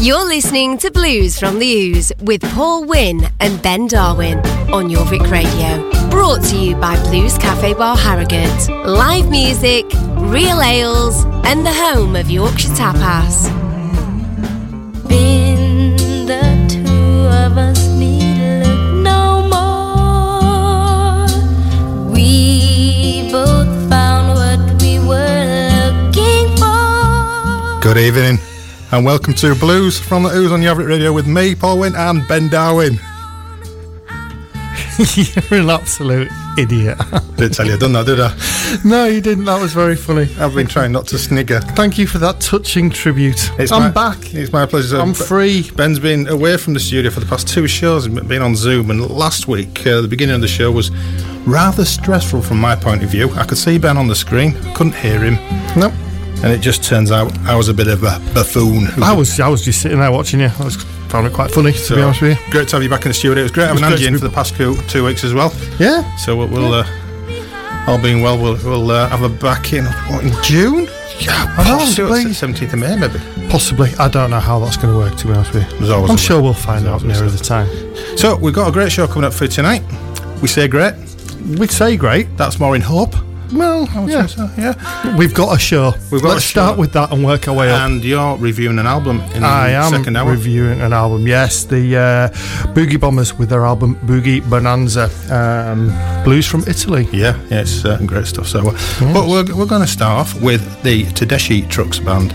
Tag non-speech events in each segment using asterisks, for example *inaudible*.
You're listening to Blues from the Ooze with Paul Wynn and Ben Darwin on Jorvik Radio. Brought to you by Blues Cafe Bar Harrogate. Live music, real ales, and the home of Yorkshire Tapas. Been the two of us need look no more. We Good evening, and welcome to Blues from the Ooze on Jorvik Radio with me, Paul Wynn, and Ben Darwin. *laughs* You're an absolute idiot. *laughs* Didn't tell you I'd done that, did I? no, you didn't. That was very funny. I've been trying not to snigger. Thank you for that touching tribute. It's I'm my- back. It's my pleasure. I'm free. Ben's been away from the studio for the past two shows, and been on Zoom. And last week, uh, the beginning of the show was rather stressful from my point of view. I could see Ben on the screen, couldn't hear him, Nope. And it just turns out I was a bit of a buffoon. I was I was just sitting there watching you. I was found it quite funny to So, be honest with you. Great to have you back in the studio. It was great having Angie in for the past two, two weeks as well. Yeah. So we'll, we'll uh, all being well, we'll, we'll uh, have her back in what, in June. Yeah, please. seventeenth of May maybe. Possibly. I don't know how that's going to work to be honest with you. I'm sure way. we'll find There's out nearer the time. So we've got a great show coming up for tonight. We say great. We'd say great. That's more in hope. Well, I would yeah. say so. Yeah. We've got a show. We've got Let's a start with that and work our way up. And you're reviewing an album in I am second hour. reviewing an album. Yes, the uh, Boogie Bombers with their album Boogie Bonanza, um, blues from Italy. yeah, yeah, it's uh, great stuff. So, uh, but we're, we're going to start off with the Tedeschi Trucks Band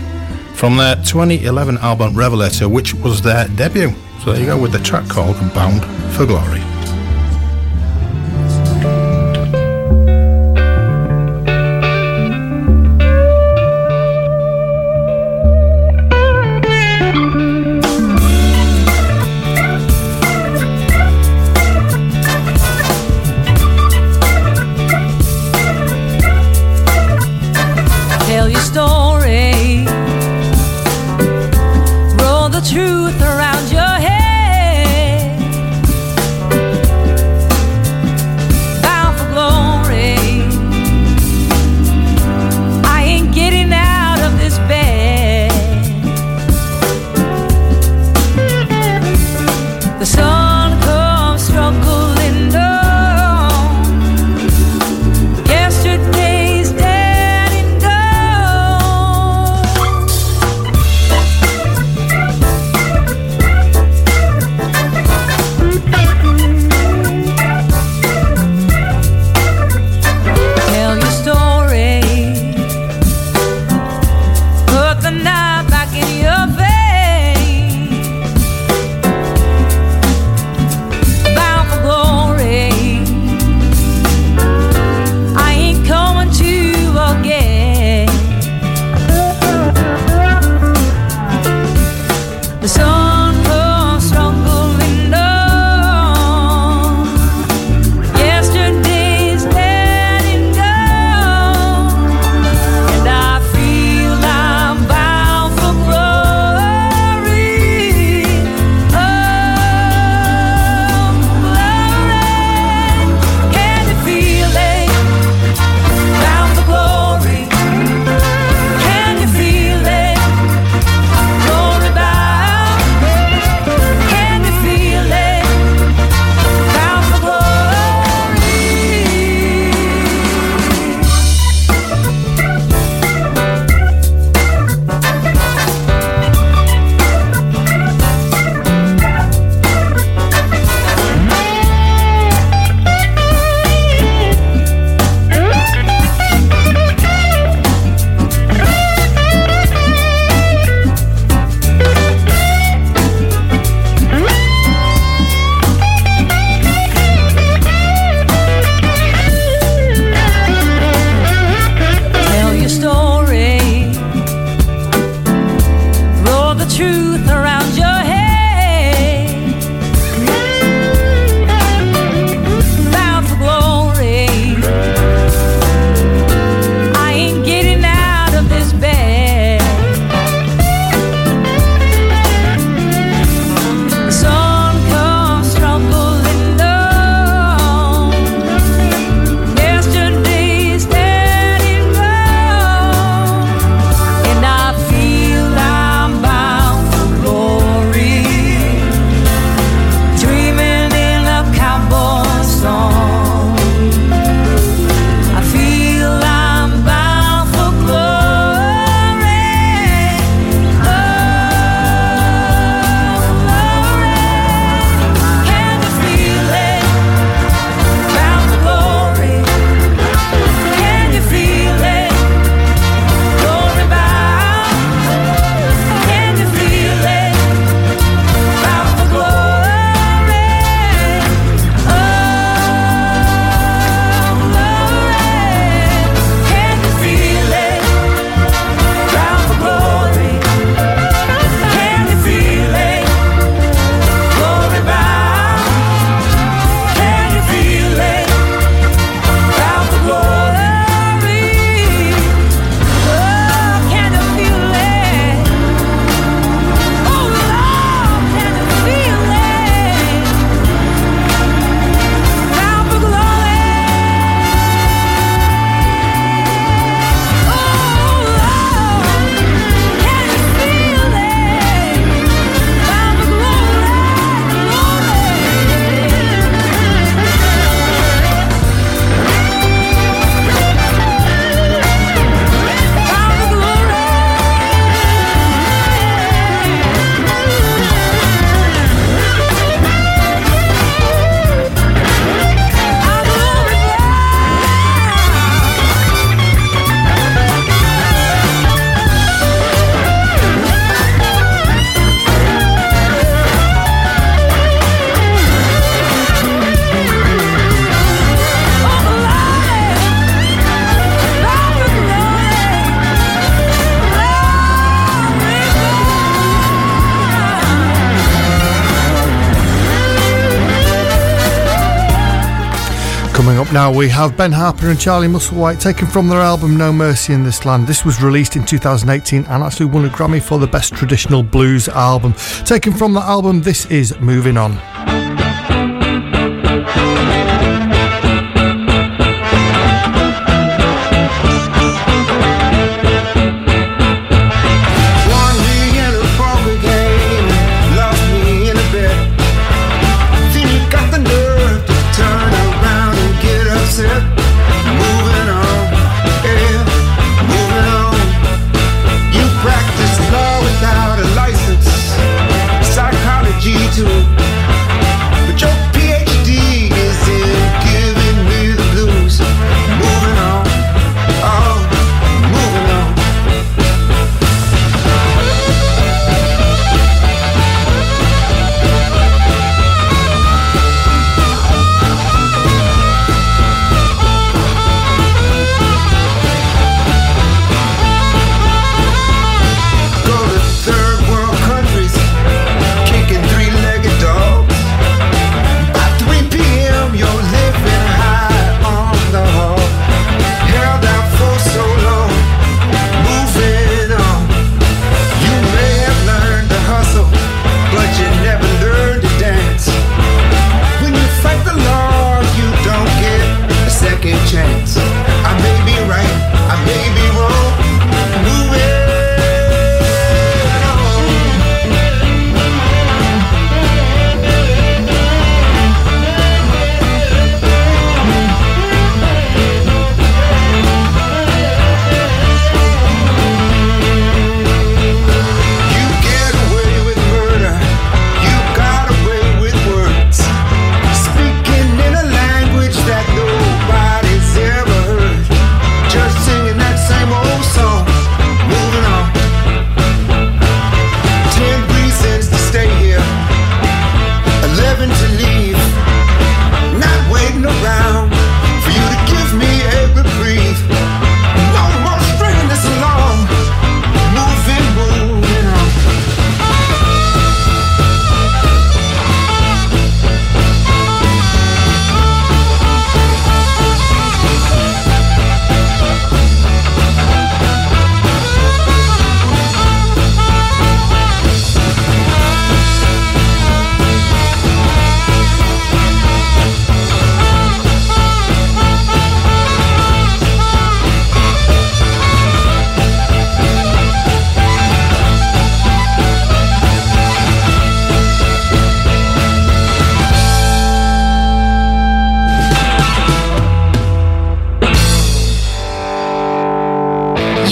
from their 2011 album Revelator, which was their debut. So there you go with the track called Bound for Glory. Now, we have Ben Harper and Charlie Musselwhite taken from their album No Mercy in This Land. This was released in 2018 and actually won a Grammy for the Best Traditional Blues album. Taken from the album, this is Moving On.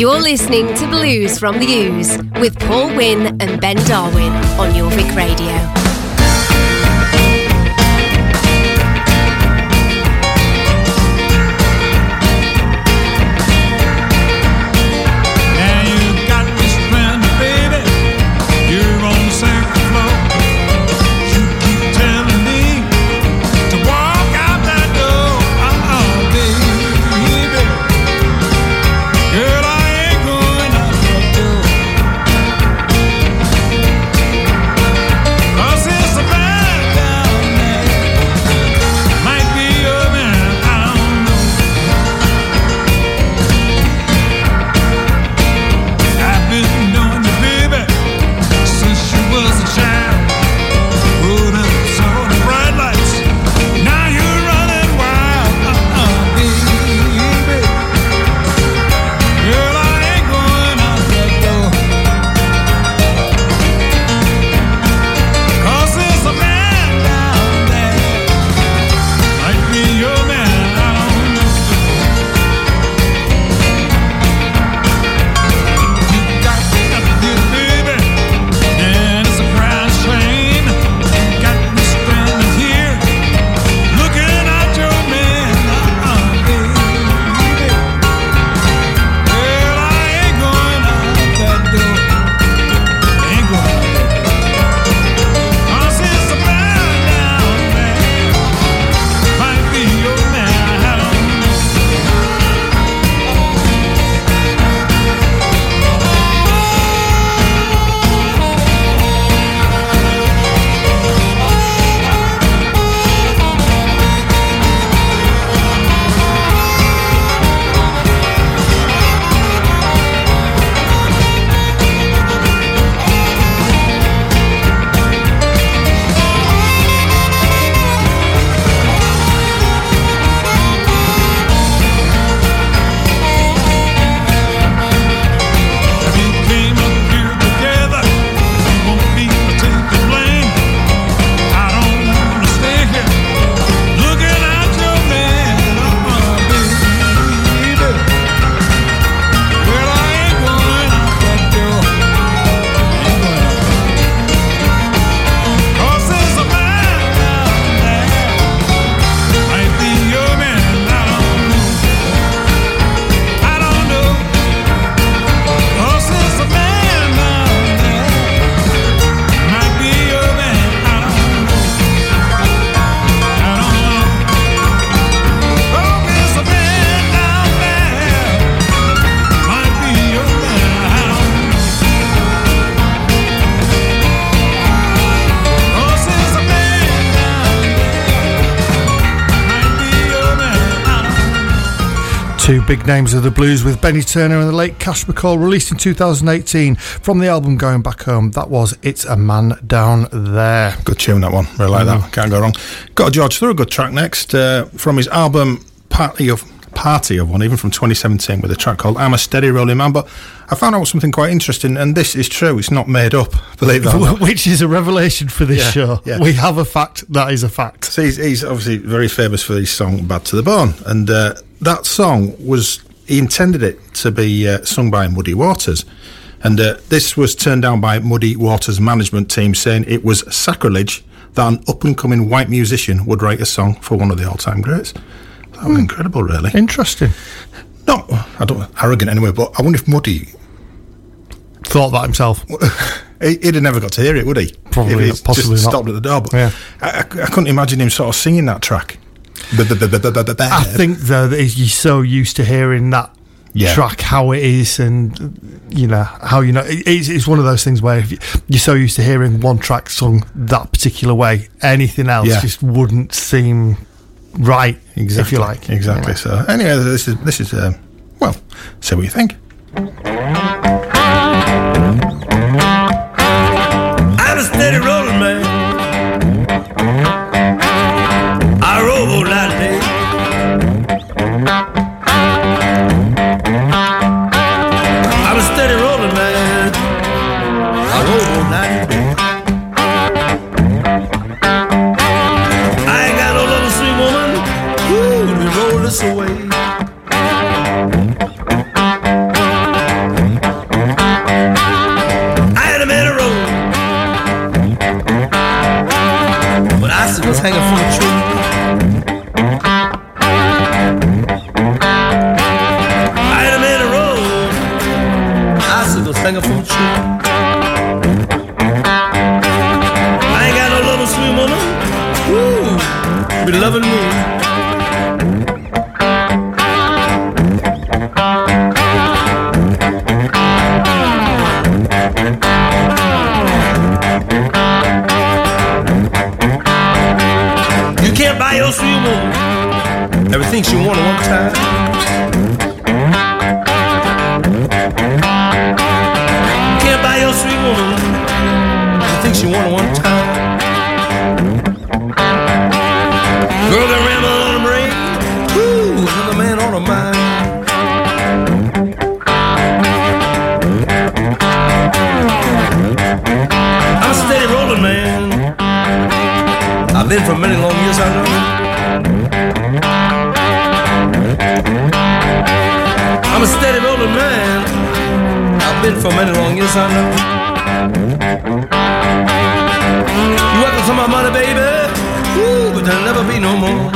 Listening to Blues from the Ooze with Paul Wynn and Ben Darwin on Jorvik Radio. Big names of the blues with Benny Turner and the late Cash McCall, released in 2018 from the album Going Back Home. That was It's a Man Down There. Good tune, that one. Really like that. Can't go wrong. Got George through a George Thorogood track next uh, from his album Party of Party of One, even from 2017, with a track called I'm a Steady Rolling Man. But I found out something quite interesting, and this is true. It's not made up, believe not. *laughs* Which is a revelation for this Yeah, show. yeah. We have a fact that is a fact. So he's, he's obviously very famous for his song "Bad to the Bone," and uh, that song was he intended it to be uh, sung by Muddy Waters, and uh, this was turned down by Muddy Waters' management team, saying it was sacrilege that an up and coming white musician would write a song for one of the all time greats. That was incredible, really. Interesting. Not, I don't arrogant anyway, but I wonder if Muddy Thought that himself. *laughs* he- he'd have never got to hear it, would he? Probably if possibly just not. stopped at the door. But Yeah. I, I, I couldn't imagine him sort of singing that track. I think though that you're so used to hearing that Yeah. track how it is, and you know how you know it's, it's one of those things where if you- you're so used to hearing one track sung that particular way, anything else Yeah. just wouldn't seem right. exactly, if you like, Exactly. Know. So anyway, this is this is um, well, say what you think. Everything she want at one time. Can't buy your sweet woman everything she want at one time. Girl can ramble on a brain, ooh, another man on her mind. I'm a steady rolling man. I've been for many long years, I know. A steady rolling man. I've been for many long years, I know. Welcome to my money, baby. Ooh, but there'll never be no more.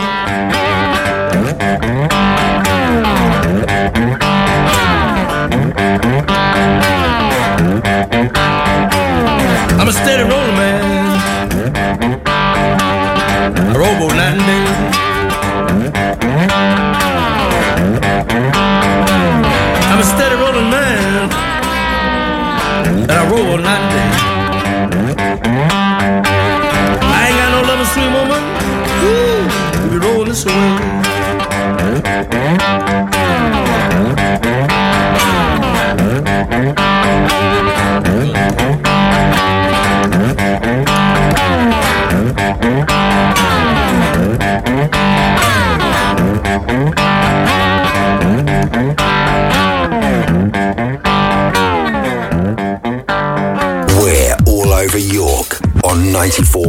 I'm a steady rolling man. Roll both night and day.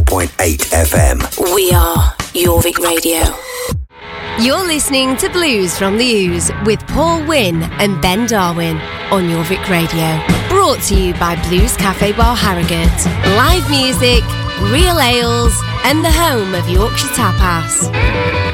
94.8 FM. We are Jorvik Radio. You're listening to Blues from the Ooze with Paul Wynn and Ben Darwin on Jorvik Radio. Brought to you by Blues Cafe Bar Harrogate. Live music, real ales, and the home of Yorkshire Tapas.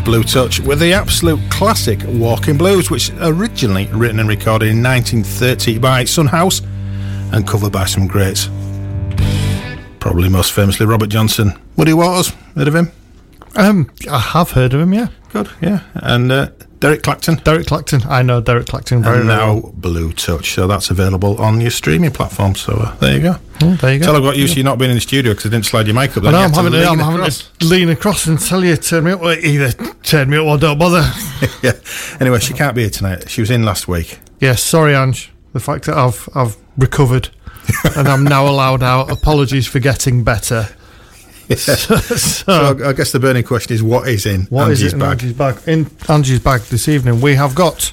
Blue Touch with the absolute classic Walking Blues, which originally written and recorded in 1930 by Son House and covered by some greats. Probably most famously Robert Johnson. Woody Waters, heard of him? Um, I have heard of him, yeah. Good, yeah. And uh, Derek Clacton. Derek Clacton. I know Derek Clacton very and well. now Blue Touch. So that's available on your streaming platform. So uh, there you go. Oh, there you go. Tell I got used to you not being in the studio because I didn't slide your mic up. I then know, I'm having, to, I'm having to lean across and tell you, turn me up. Well, Either turn me up or don't bother. *laughs* yeah. Anyway, she can't be here tonight. She was in last week. yes, sorry, Ange. The fact that I've I've recovered *laughs* and I'm now allowed out. Apologies for getting better. *laughs* So I guess the burning question is what is in What is Angie's it in bag? Angie's bag? In Angie's bag this evening, we have got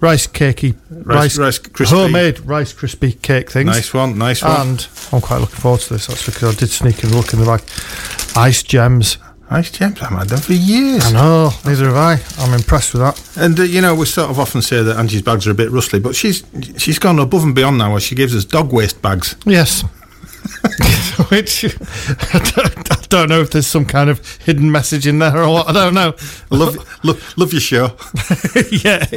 rice cakey, Rice- Rice Krispie. homemade rice crispy cake things. Nice one, nice one. And I'm quite looking forward to this actually because I did sneak and look in the bag. Ice gems. Ice gems, I've had them for years. I know, neither have I. I'm impressed with that. And uh, you know, we sort of often say that Angie's bags are a bit rustly, but she's she's gone above and beyond now. Where she gives us dog waste bags. Yes. *laughs* Which I don't, I don't know if there's some kind of hidden message in there or what. I don't know. Love, love, love your show. *laughs* yeah. *laughs*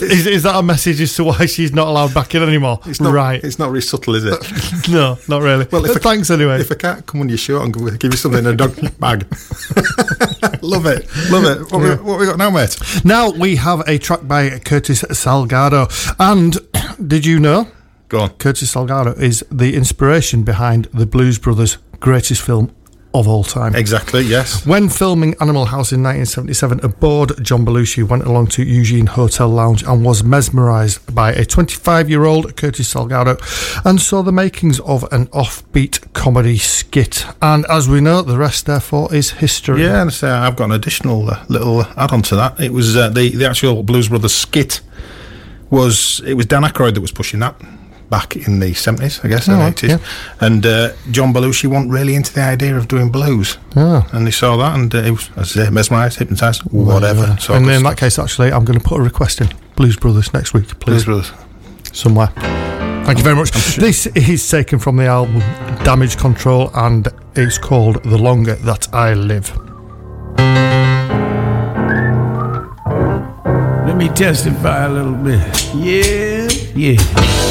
is, is that a message as to why she's not allowed back in anymore? It's not right. It's not really subtle, is it? no, not really. Well, if But I- thanks anyway. If I can't come on your show and give give you something in a dog bag, love it, love it. What, we, what we got now, mate? Now we have a track by Curtis Salgado. And *clears throat* did you know Go on. Curtis Salgado is the inspiration behind the Blues Brothers' greatest film of all time? Exactly. Yes. When filming Animal House in 1977, aboard John Belushi went along to Eugene Hotel Lounge and was mesmerised by a 25 year old Curtis Salgado and saw the makings of an offbeat comedy skit. And as we know, the rest, therefore, is history. Yeah, and so I've got an additional uh, little add-on to that. It was uh, the the actual Blues Brothers skit was it was Dan Aykroyd that was pushing that back in the seventies, I guess, Oh, and eighties. yeah. And uh, John Belushi wasn't really into the idea of doing blues, Ah. and he saw that and uh, he was, as I say, mesmerised, hypnotised, whatever. So and in that case, actually, I'm going to put a request in. Blues Brothers next week, Blues please. Brothers. somewhere. Thank you very much. This is taken from the album Damage Control and it's called The Longer That I Live. Let me testify a little bit. Yeah, yeah.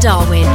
Darwin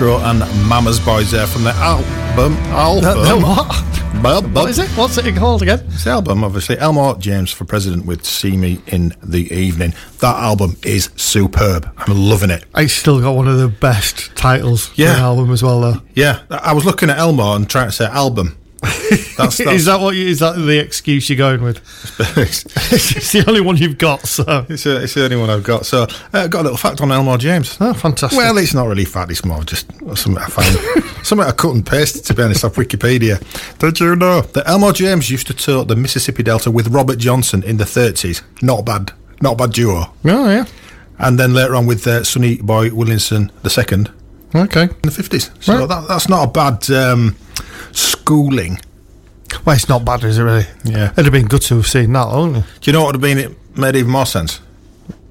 And Mama's Boys there from the album. Album. The- the what? Bub. What is it? What's it called again? It's the album, obviously. Elmore James for President with See Me in the Evening. That album is superb. I'm loving it. It's still got one of the best titles for Yeah. an album as well, though. Yeah, I was looking at Elmore and trying to say album. *laughs* That's, that's is that what? You, is that the excuse you're going with? *laughs* *laughs* it's, the only one you've got. So, it's, uh, it's the only one I've got. So, uh, got a little fact on Elmore James. oh, fantastic. Well, it's not really fact. It's more just something I found. *laughs* something I cut and pasted, to be honest, off Wikipedia. Did you know that Elmore James used to tour the Mississippi Delta with Robert Johnson in the 30s? Not bad. Not a bad duo. oh yeah. And then later on with uh, Sonny Boy Williamson II Okay. in the 50s. So Right. that, that's not a bad um, schooling Well, it's not bad, is it really? Yeah. It'd have been good to have seen that, wouldn't it? Do you know what would have been it made even more sense?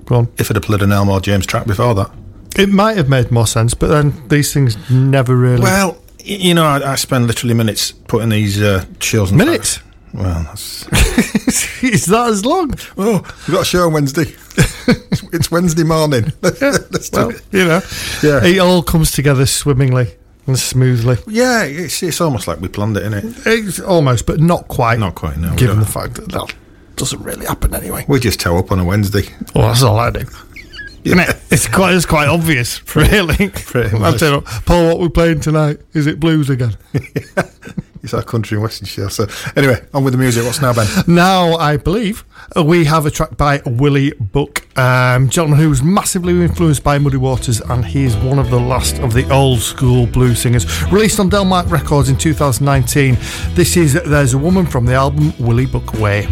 Go on. If it had played an Elmore James track before that. It might have made more sense, but then these things never really. Well, you know, I, I spend literally minutes putting these uh, shows. on Minutes? Well, that's. *laughs* is that as long? oh, we've got a show on Wednesday. it's, Wednesday morning. *laughs* *laughs* Let's do Well, it. you know, Yeah. it all comes together swimmingly and smoothly. Yeah, it's, it's almost like we planned it, isn't it? It's almost, but not quite. Not quite, no. Given the fact that that doesn't really happen anyway. We just toe up on a Wednesday. Well, that's all I do. Isn't it? It's quite, it's quite obvious, *laughs* really. Pretty I'll tell you what, Paul, what we're playing tonight? Is it blues again? *laughs* It's our country and western show. So, anyway, on with the music. What's now, Ben? *laughs* Now, I believe we have a track by Willie Buck, um, gentleman who was massively influenced by Muddy Waters, and he is one of the last of the old school blues singers. Released on Delmark Records in 2019. This is There's a Woman from the album Willie Buck Way.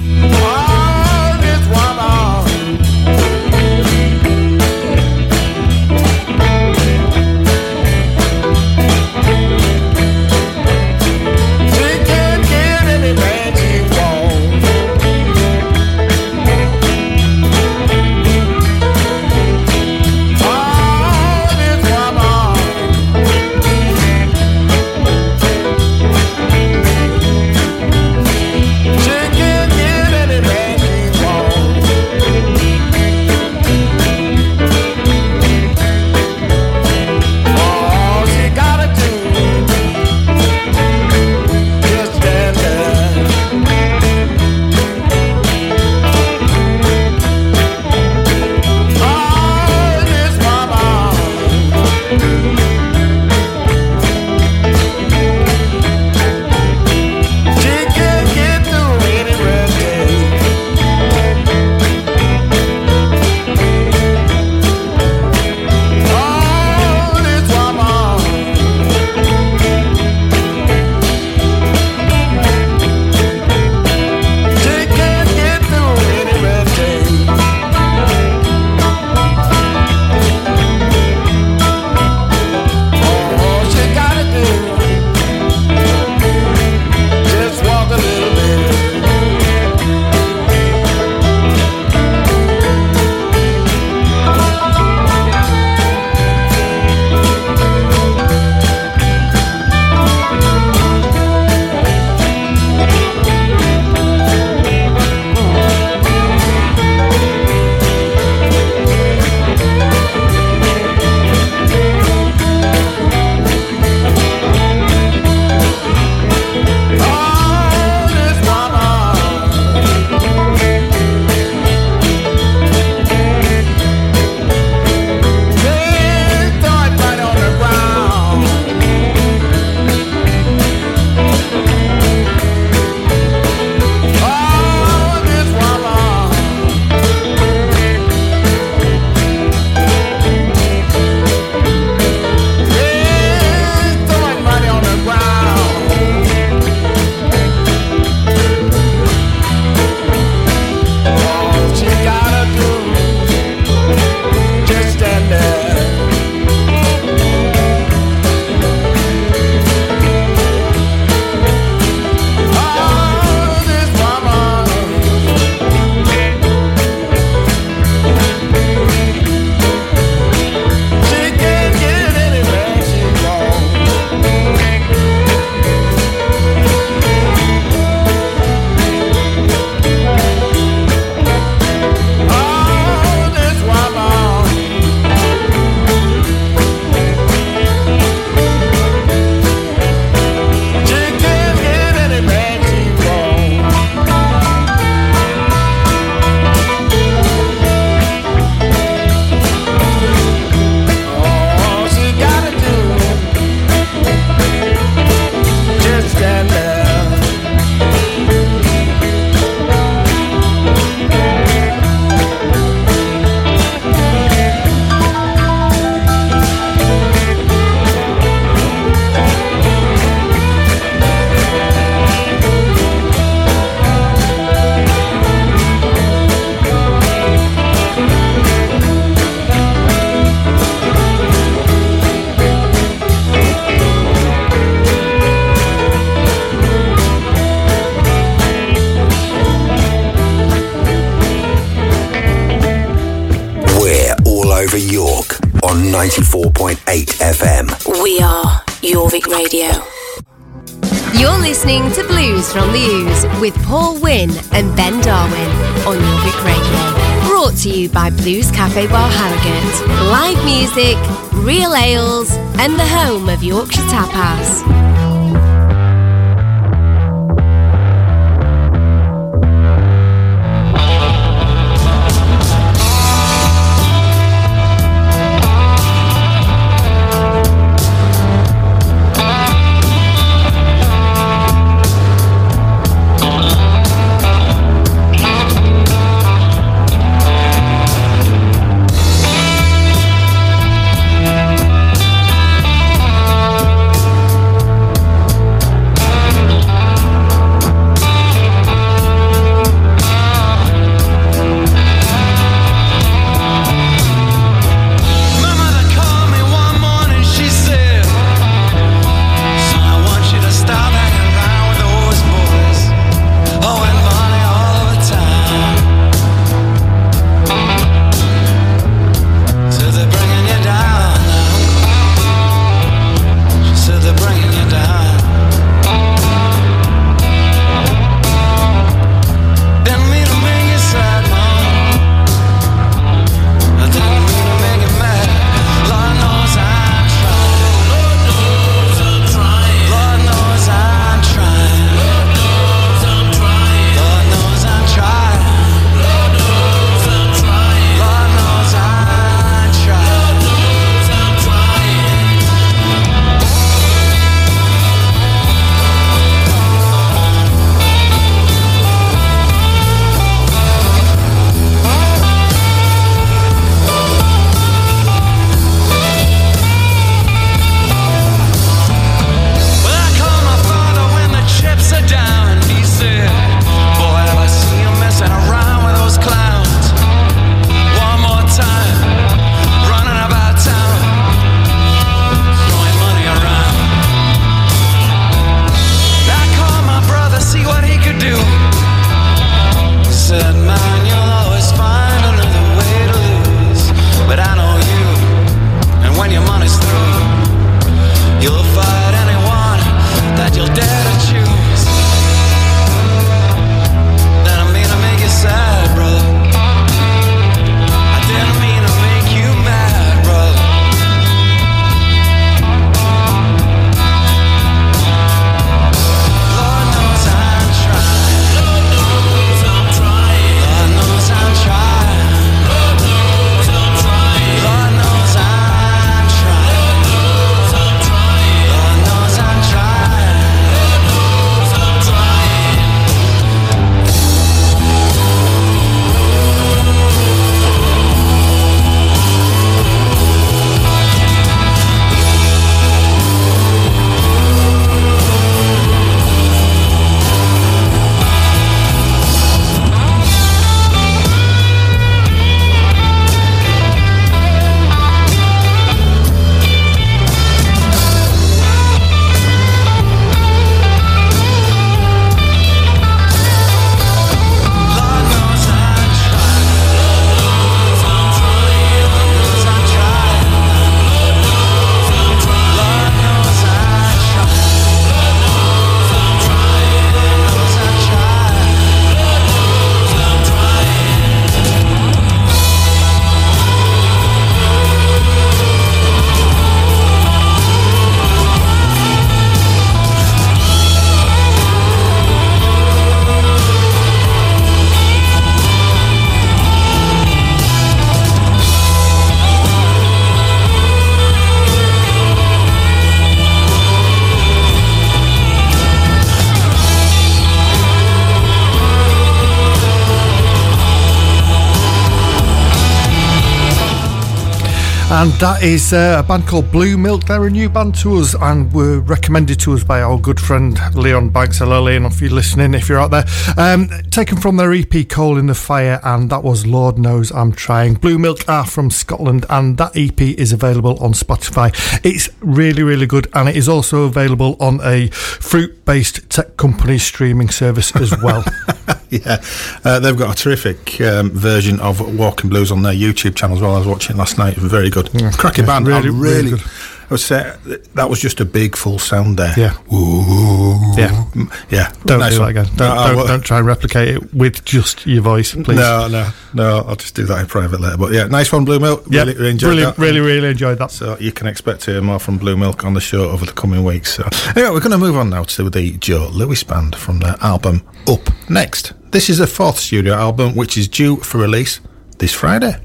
And that is uh, a band called Blue Milk. They're a new band to us and were recommended to us by our good friend Leon Banks. Hello, Leon, if you're listening, if you're out there. Um, taken from their EP Coal in the Fire, and that was Lord Knows I'm Trying. Blue Milk are from Scotland, and that EP is available on Spotify. It's really, really good, and it is also available on a fruit based tech company streaming service as well. *laughs* *laughs* yeah, uh, they've got a terrific um, version of Walking Blues on their YouTube channel as well. I was watching it last night. Very good. Cracking band. really- really. I would say that was just a big full sound there. Yeah. Ooh. Yeah. Mm, Yeah. Don't Nice do that again. Don't, No, don't, don't try and replicate it with just your voice, please. No, no, no. I'll just do that in private later. But yeah, nice one, Blue Milk. Yeah, Really, really enjoyed that. Really, really enjoyed that. So you can expect to hear more from Blue Milk on the show over the coming weeks. So anyway, we're going to move on now to the Joe Lewis Band from their album Up Next. This is the fourth studio album, which is due for release this Friday.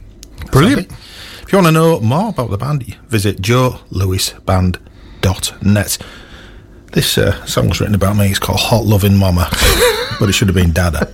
Brilliant. If you want to know more about the band, visit joelewisband.net. This uh, song was written about me. It's called Hot Loving Mama, *laughs* but it should have been Dada.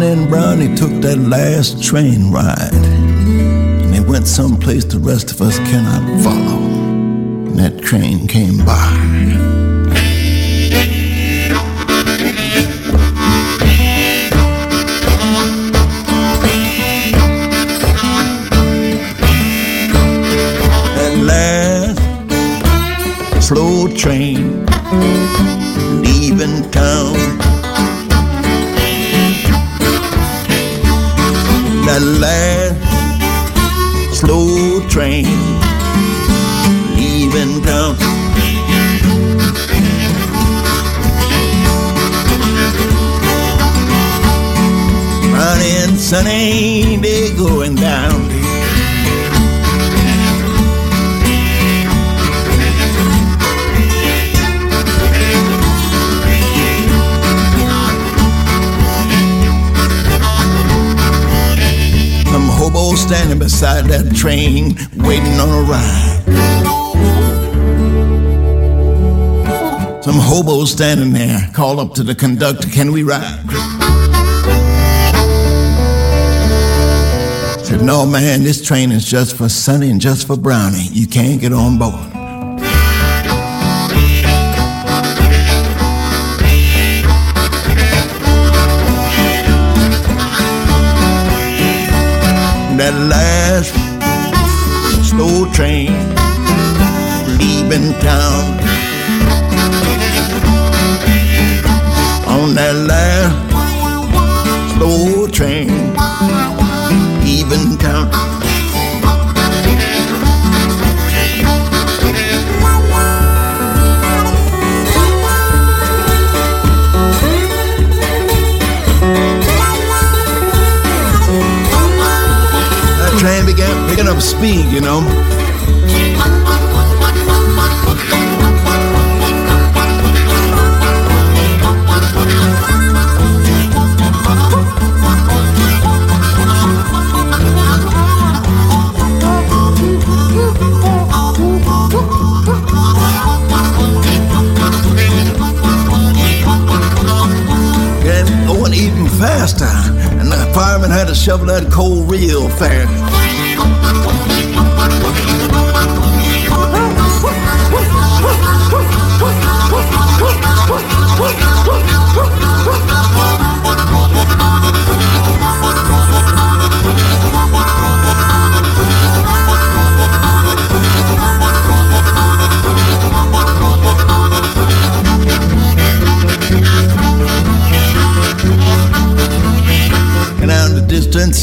And Brownie took that last train ride. And they went someplace the rest of us cannot follow. And that train came by. Slow train leaving town. That last slow train leaving town. Running sunny, they going Standing beside that train, waiting on a ride. Some hobos standing there, called up to the conductor, can we ride? Said, no man, this train is just for Sonny and just for Brownie. You can't get on board. Train leaving town. On that last slow train leaving town. That train began picking up speed, you know. Fireman had to shovel that coal real fast.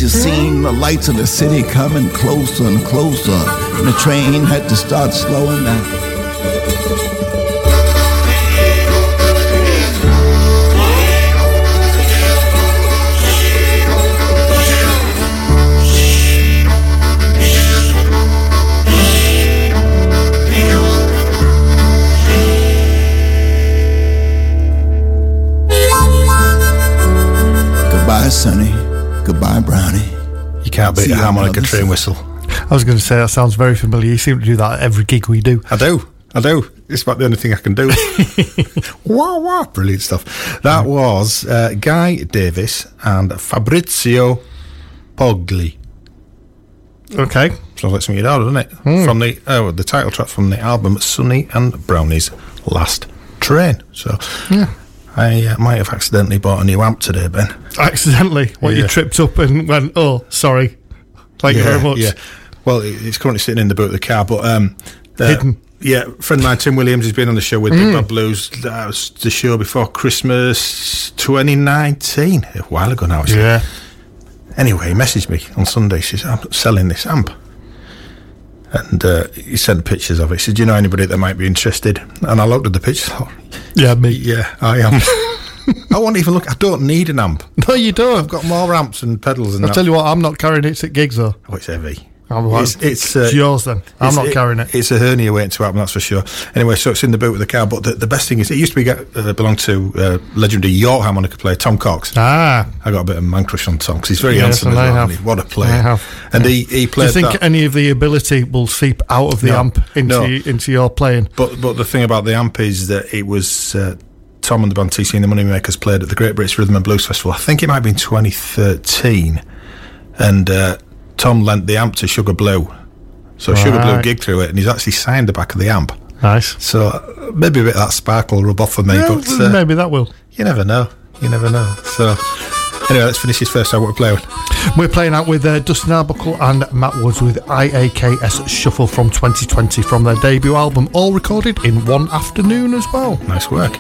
You seen the lights of the city coming closer and closer. And the train had to start slowing down. Goodbye, Brownie. You can't beat See a harmonica another train whistle. I was going to say that sounds very familiar. You seem to do that at every gig we do. I do. I do. It's about the only thing I can do. *laughs* wow, wow. Brilliant stuff. That was uh, Guy Davis and Fabrizio Poggi. Okay. Sounds like something you'd heard, doesn't it? From the oh, the title track from the album Sonny and Brownie's Last Train. So Yeah. I uh, might have accidentally bought a new amp today, Ben. Accidentally, when you tripped up and went, oh, sorry. Thank you very much. Yeah. Well, it- it's currently sitting in the boot of the car, but um, uh, Hidden. Yeah, friend of mine, Tim Williams, has been on the show with Big Bad Blues. That was the show before Christmas 2019, a while ago now. Yeah. Anyway, he messaged me on Sunday. He says, I'm selling this amp. And uh, he sent pictures of it. He said, Do you know anybody that might be interested? And I looked at the pictures. thought, Yeah, me. yeah, I am. *laughs* I won't even look. I don't need an amp. No, you don't. I've got more amps and pedals and I'll that. tell you what, I'm not carrying it at gigs though. Oh, it's heavy. I'm like, It's, it's, uh, it's yours then. I'm not carrying it. It's a hernia waiting to happen, that's for sure. Anyway, so it's in the boot of the car. But the, the best thing is, it used to be get, uh, belong to uh, legendary York harmonica player Tom Cox. Ah. I got a bit of man crush on Tom because he's very Yes, handsome and as I well. have. What a player! I have. And he, he Do you think that. any of the ability will seep out of the No. amp into No. into your playing? But but the thing about the amp is that it was uh, Tom and the band TC and the Moneymakers played at the Great British Rhythm and Blues Festival. I think it might have been 2013, and uh, Tom lent the amp to Sugar Blue. So Sugar Blue gigged through it, and he's actually signed the back of the amp. Nice. So maybe a bit of that sparkle rub off for me, Well, but uh, maybe that will. you never know. You never know. So anyway, let's finish this first. How what we play with? We're playing out with uh, Dustin Arbuckle and Matt Woods with IAKS Shuffle from 2020 from their debut album, all recorded in one afternoon as well. Nice work.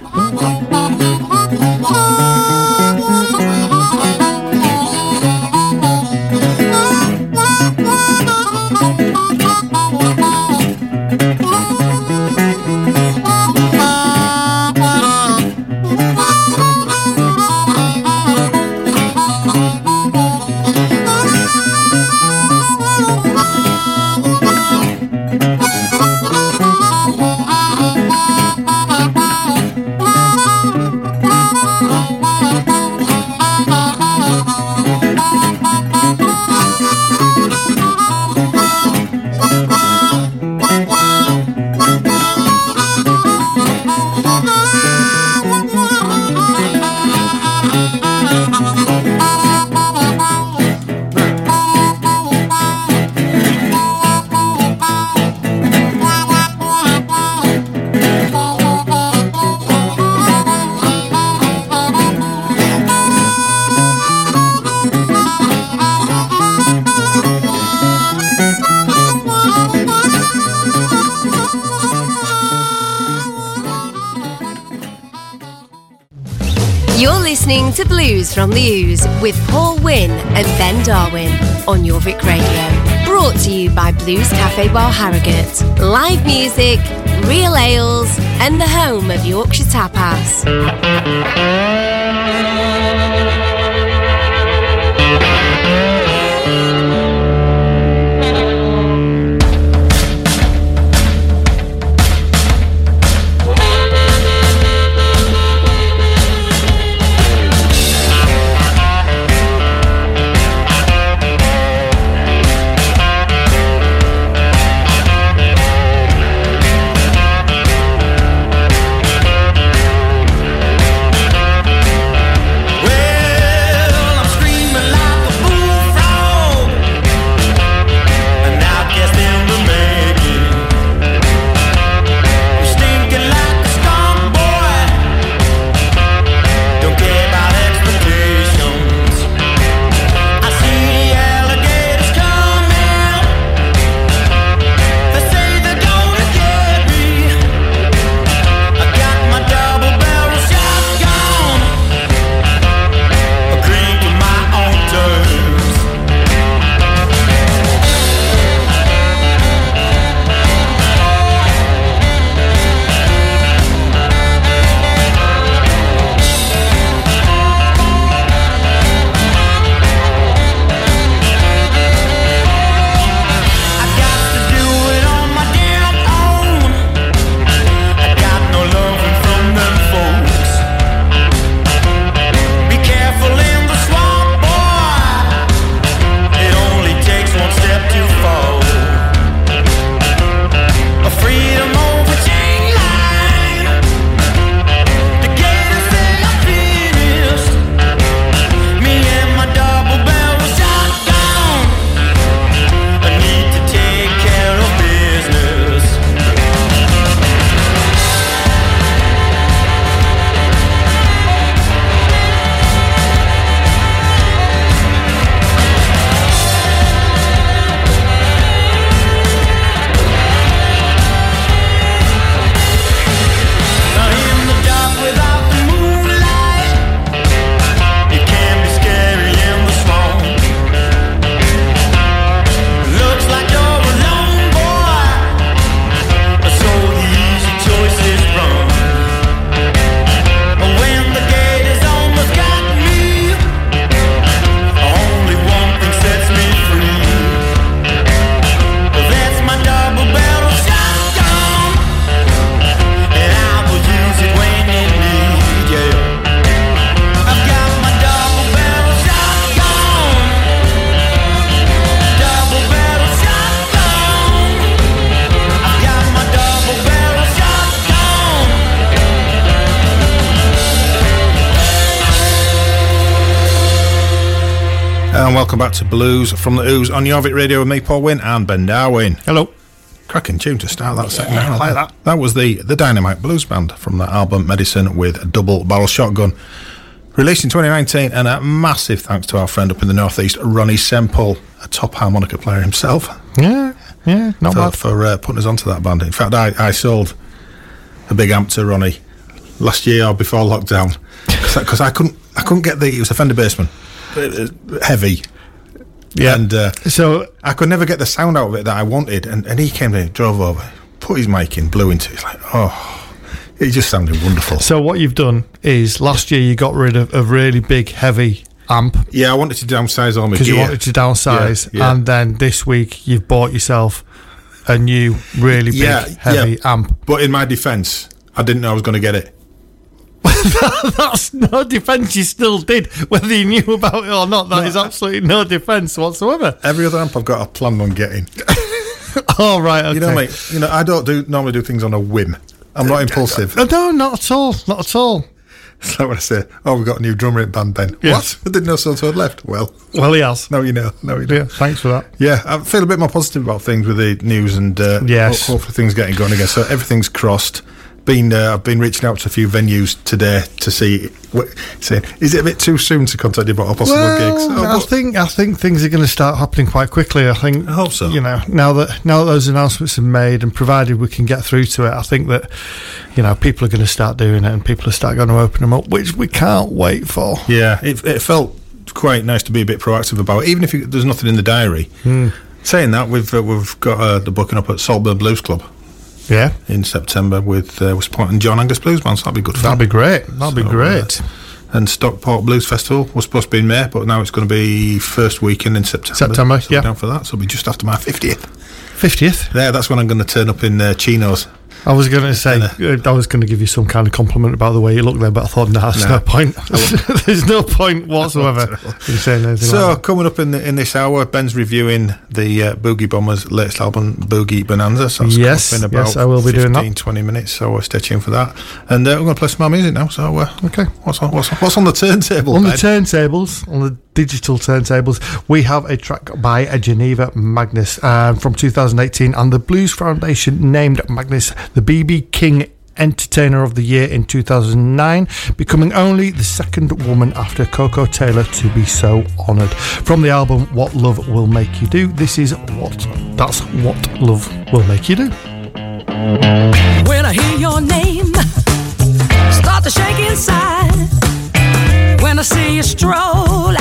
To Blues from the Ooze with Paul Wynn and Ben Darwin on Jorvik Radio. Brought to you by Blues Cafe Bar Harrogate. Live music, real ales, and the home of Yorkshire Tapas. And welcome back to Blues from the Ooze on Jorvik Radio with me, Paul Wynn, and Ben Darwin. Hello. Cracking tune to start that second hour. I like that. That was the the Dynamite Blues Band from the album Medicine with a Double Barrel Shotgun. Released in 2019, and a massive thanks to our friend up in the northeast, Ronnie Semple, a top harmonica player himself, Yeah, yeah, not for, bad. for uh, putting us onto that band. In fact, I, I sold a big amp to Ronnie last year or before lockdown because I, couldn't I couldn't get the it was a Fender Bassman, heavy, Yeah. and uh, So I could never get the sound out of it that I wanted. And, and he came in, drove over, put his mic in, blew into it. It's like, oh, it just sounded wonderful. So what you've done is last year you got rid of a really big, heavy amp yeah, I wanted to downsize all my because you wanted to downsize, Yeah, yeah. and then this week you've bought yourself a new, really big, Yeah, heavy yeah. amp. But in my defence, I didn't know I was going to get it. *laughs* That's no defence. You still did, whether you knew about it or not. That is absolutely no defence whatsoever. Every other amp I've got, I planned on getting. *laughs* All right, okay. You know, mate. You know, I don't do normally do things on a whim. I'm not impulsive. No, not at all. Not at all. It's like when I say, "Oh, we've got a new drummer in band." Then Yeah. what? I didn't know so had left. Well, Well, he has. no, you know, no, you don't. Yeah, thanks for that. Yeah, I feel a bit more positive about things with the news and uh, Yes. hopefully things getting going again. So everything's crossed. Been uh, I've been reaching out to a few venues today to see, what, saying, is it a bit too soon to contact you about a possible Well, gigs? Oh, I think I think things are going to start happening quite quickly. I think. I hope so. You know, now that now that those announcements are made, and provided we can get through to it, I think that you know people are going to start doing it, and people are start going to open them up, which we can't wait for. Yeah, it, it felt quite nice to be a bit proactive about it, even if you, there's nothing in the diary. Hmm. Saying that, we've uh, we've got uh, the booking up at Saltburn Blues Club Yeah, in September with uh, and John Angus Blues Band, so that'd be good fun. that'd be great. That'd be So, uh, great. and Stockport Blues Festival was supposed to be in May, but now it's going to be first weekend in September. September, so yeah. down for that. So it'll be just after my fiftieth. Fiftieth. There, that's when I'm going to turn up in uh, chinos. I was going to say uh, I was going to give you some kind of compliment about the way you look there, but I thought, nah, there's No. no point. *laughs* there's no point *laughs* whatsoever *laughs* in saying anything. So like coming up in the, in this hour, Ben's reviewing the uh, Boogie Bombers' latest album, Boogie Bonanza. So that's yes, in about yes, I will be 15, doing that. 20 minutes. So uh, stay tuned for that. And uh, we're going to play some more music now. So uh, okay. what's on what's on, what's on the turntable? On the turntables, on the digital turntables, we have a track by uh, Janiva Magness um, from 2018, and the Blues Foundation named Magnus the BB King Entertainer of the Year in 2009, becoming only the second woman after Koko Taylor to be so honoured. From the album What Love Will Make You Do, this is what that's what love will make you do. When I hear your name, start to shake inside. When I see you stroll,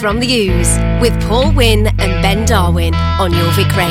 from the Ooze with Paul Wynn and Ben Darwin on Jorvik Radio.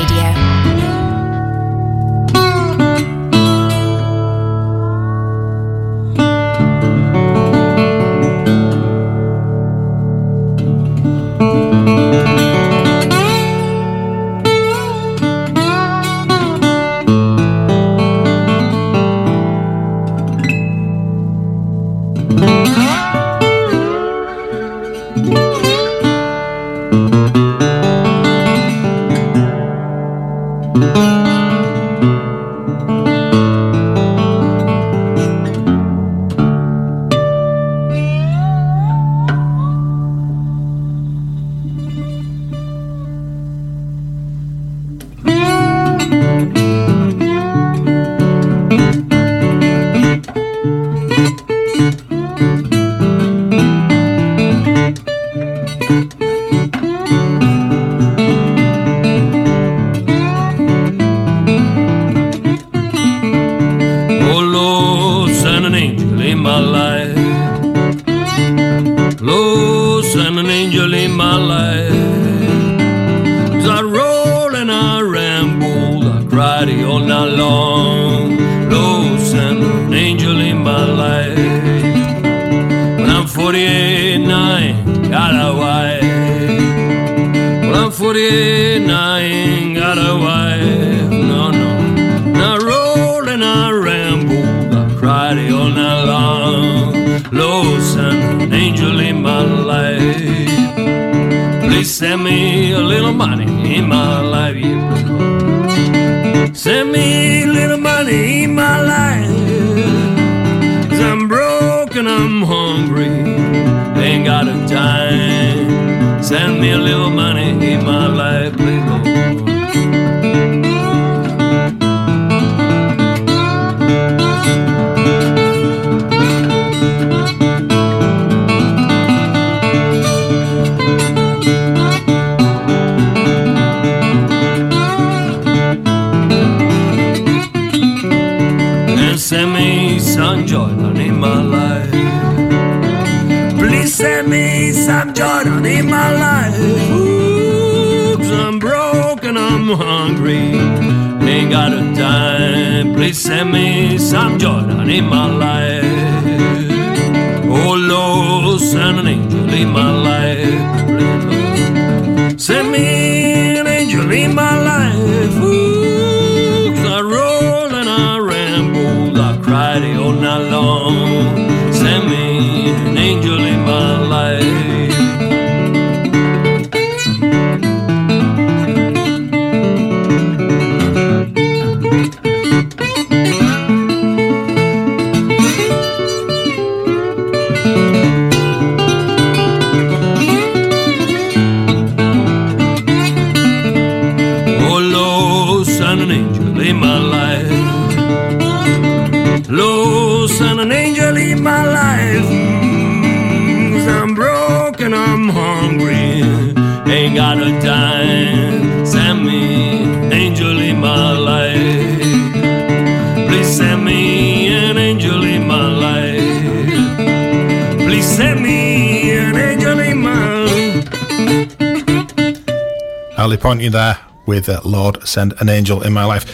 Pointy there with uh, Lord Send an Angel in My Life.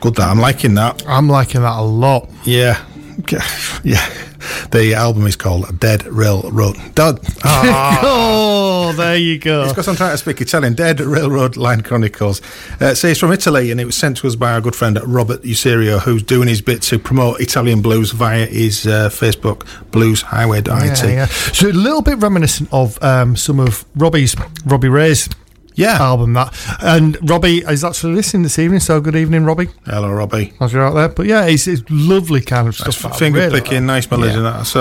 Good that. I'm liking that. I'm liking that a lot. Yeah. *laughs* Yeah. The album is called Dead Railroad. Dead. *laughs* oh, there you go. It's because I'm trying to speak Italian. Dead Railroad Line Chronicles. Uh, so it's from Italy and it was sent to us by our good friend Robert Userio, who's doing his bit to promote Italian blues via his uh, Facebook, Blues Highway IT. Yeah, yeah. So a little bit reminiscent of um, some of Robbie's Robbie Ray's Yeah. album that, and Robbie is actually listening this evening. So good evening, Robbie, Hello, Robbie. as you're out there. But yeah, it's, it's lovely kind of stuff. that finger really picking, like. nice melody. Yeah. that. So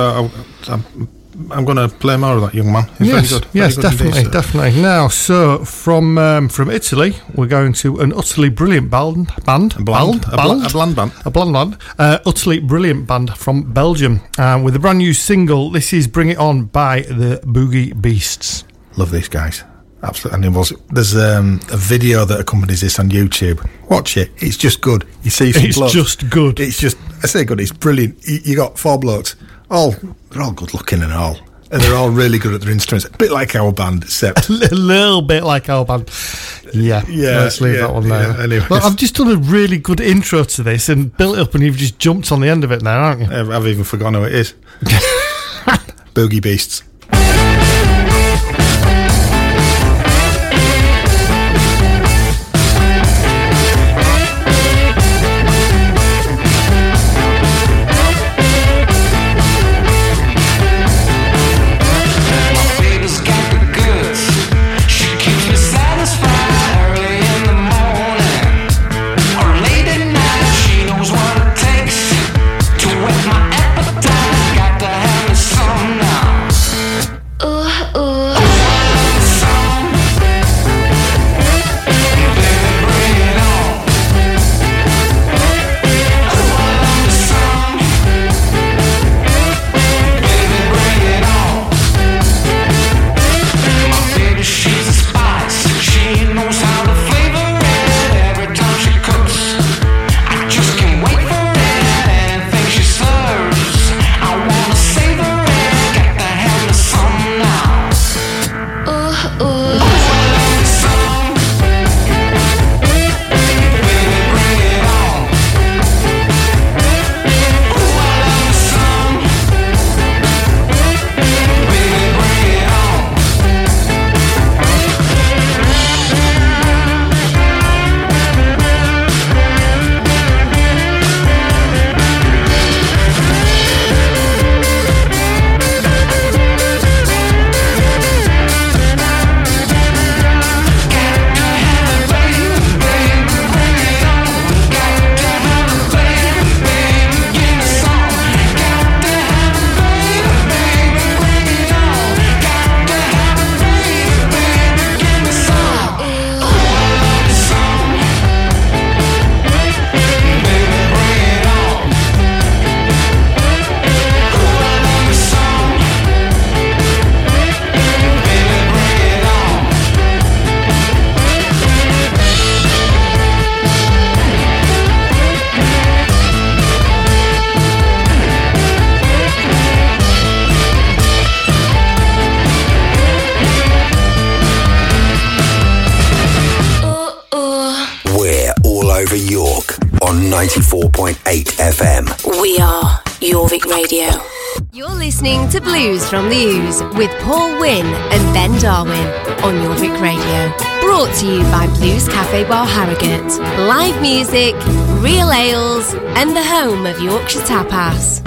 I, I'm, I'm going to play more of that young man. He's yes, very good. yes, very good definitely, indeed, definitely. Now, so from um, from Italy, we're going to an utterly brilliant band, band, A bland, band, a, bla- a bland band. a blonde band, uh, utterly brilliant band from Belgium, uh, with a brand new single. This is "Bring It On" by the Boogie Beasts. Love these guys. Absolutely. And it was, there's um, a video that accompanies this on YouTube. Watch it. It's just good. You see some It's blokes. just good. It's just, I say good, it's brilliant. You, you got four blokes. All, they're all good looking and all. And they're all really good at their instruments. A bit like our band, except *laughs* a little bit like our band. Yeah, Yeah, Let's leave yeah, that one there. yeah, anyways. Well, I've just done a really good intro to this and built it up, and you've just jumped on the end of it now, haven't you? I've even forgotten who it is. *laughs* Boogie Beasts. 94.8 FM. We are Jorvik Radio. You're listening to Blues from the Ooze with Paul Wynn and Ben Darwin on Jorvik Radio. Brought to you by Blues Cafe Bar Harrogate. Live music, real ales, and the home of Yorkshire Tapas.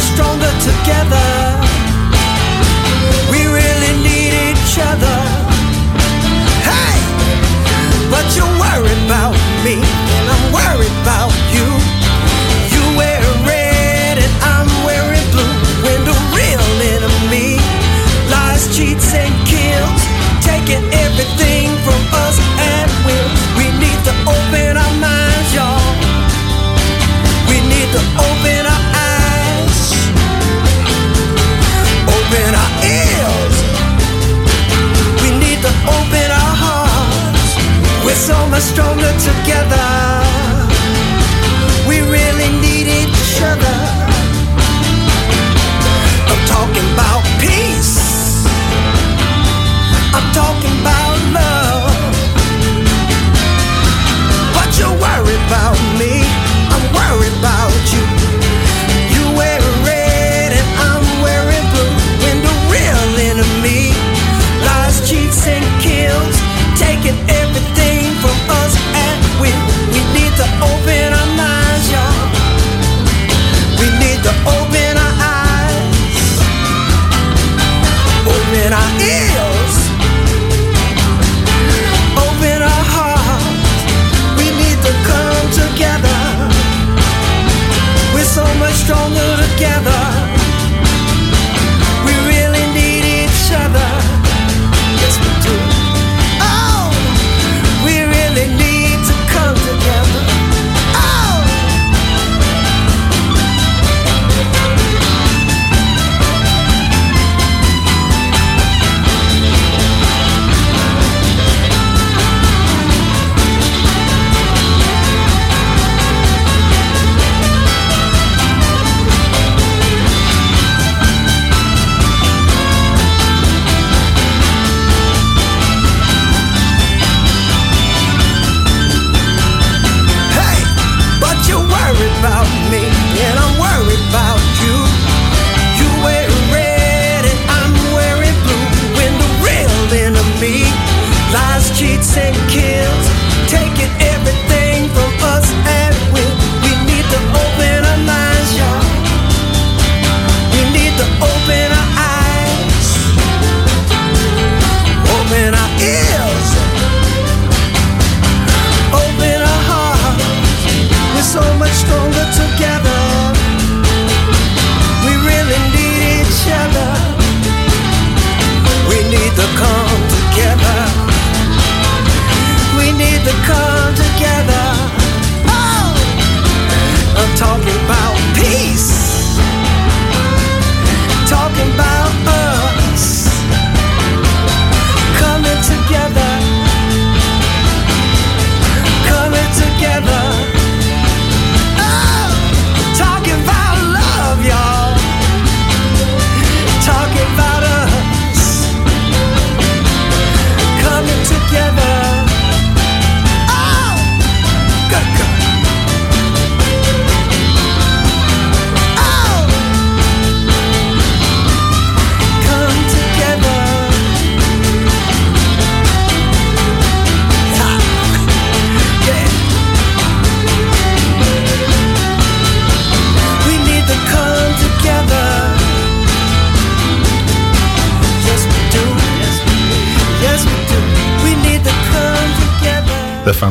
stronger together. we're stronger together.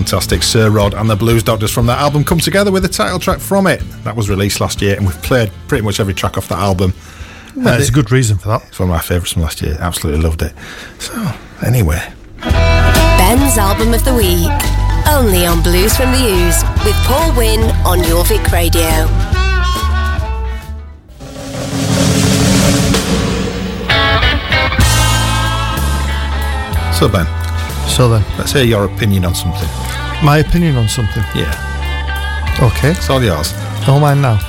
fantastic Sir Rod and the Blues Doctors from that album come together with a title track from it. That was released last year, and we've played pretty much every track off that album. Well, there's uh, a good reason for that. It's one of my favourites from last year. Absolutely loved it. So, anyway. Ben's album of the week. Only on Blues from the Ooze with Paul Wynn on Jorvik Radio. So, Ben. So then, let's hear your opinion on something my opinion on something. Yeah, Okay. it's all yours. All mine now.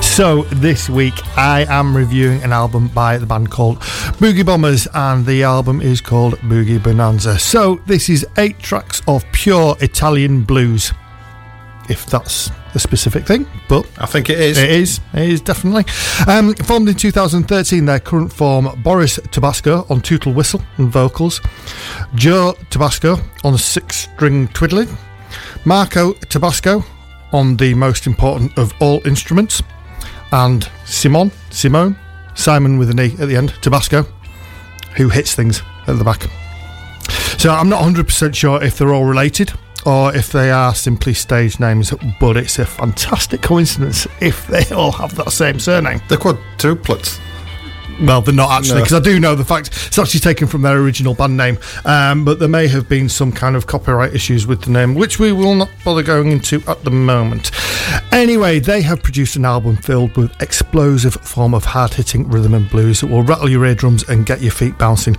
So this week I am reviewing an album by the band called Boogie Bombers, and the album is called Boogie Bonanza. So this is eight tracks of pure Italian blues, if that's a specific thing, but I think it is. it is. It is definitely. Um, formed in 2013, their current form Boris Tabasco on tootle whistle and vocals, Joe Tabasco on six string twiddling, Marco Tabasco on the most important of all instruments, and Simon, Simone, Simon with an E at the end, Tabasco, who hits things at the back. So I'm not 100% sure if they're all related or if they are simply stage names, but it's a fantastic coincidence if they all have that same surname. The quadruplets. Well, they're not actually, No. because I do know the fact it's actually taken from their original band name, um, but there may have been some kind of copyright issues with the name, which we will not bother going into at the moment. Anyway, they have produced an album filled with explosive form of hard-hitting rhythm and blues that will rattle your eardrums and get your feet bouncing.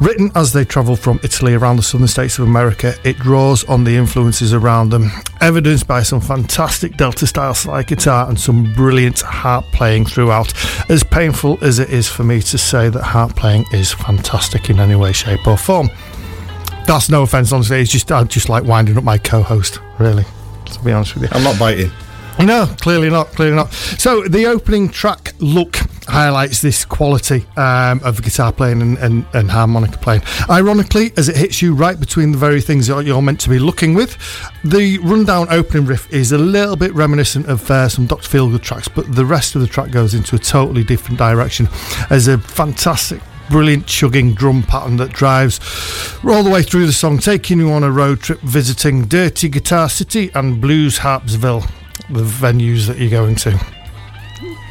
Written as they travel from Italy around the southern states of America, it draws on the influences around them, evidenced by some fantastic Delta-style slide guitar and some brilliant harp playing throughout. As painful as it is for me to say that harp playing is fantastic in any way, shape, or form. That's no offence, honestly. It's just I just like winding up my co-host, really. To be honest with you. I'm not biting. No, clearly not. Clearly not. So the opening track "Look" highlights this quality um, of guitar playing and, and, and harmonica playing. Ironically, as it hits you right between the very things that you're meant to be looking with, the rundown opening riff is a little bit reminiscent of uh, some Dr. Feelgood tracks, but the rest of the track goes into a totally different direction. As a fantastic brilliant chugging drum pattern that drives all the way through the song, taking you on a road trip visiting Dirty Guitar City and Blues Harpsville, the venues that you're going to.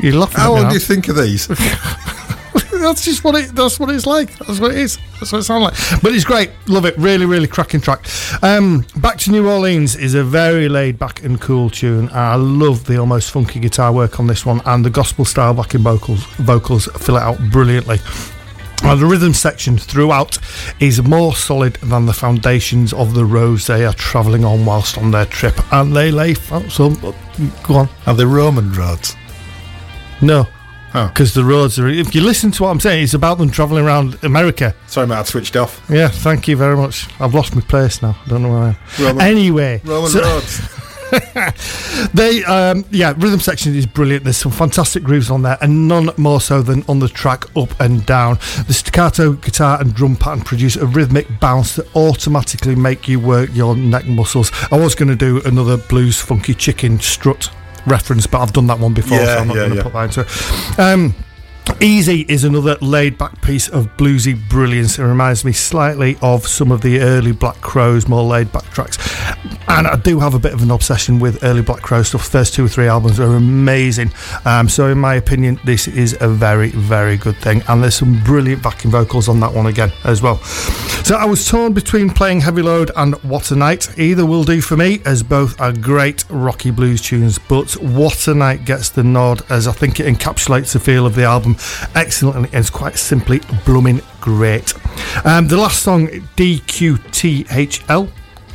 You're laughing How at long do you think of these? *laughs* that's just what it. That's what it's like. That's what it is. That's what it sounds like. But it's great. Love it. Really, really cracking track. Um, Back to New Orleans is a very laid back and cool tune. I love the almost funky guitar work on this one, and the gospel style backing vocals vocals fill it out brilliantly. Now, the rhythm section throughout is more solid than the foundations of the roads they are travelling on whilst on their trip, and they lay. Oh, so, go on. Are they Roman roads? No. Because the roads are. If you listen to what I'm saying, it's about them travelling around America. Sorry, mate, I'd switched off. Yeah, thank you very much. I've lost my place now. I don't know where I am. Roman- anyway, Roman so- roads. *laughs* they, um, yeah, rhythm section is brilliant. There's some fantastic grooves on there, and none more so than on the track Up and Down. The staccato guitar and drum pattern produce a rhythmic bounce that automatically make you work your neck muscles. I was going to do another blues funky chicken strut reference, but I've done that one before, Yeah, so I'm not yeah, going to yeah. put that into it. Um, Easy is another laid back piece of bluesy brilliance. It reminds me slightly of some of the early Black Crowes, more laid back tracks. And I do have a bit of an obsession with early Black Crowe stuff. First two or three albums are amazing. Um, so, in my opinion, this is a very, very good thing. And there's some brilliant backing vocals on that one again as well. So, I was torn between playing Heavy Load and What a Night. Either will do for me, as both are great rocky blues tunes. But What a Night gets the nod, as I think it encapsulates the feel of the album excellently and it's quite simply blooming great. Um, the last song, DQTHL,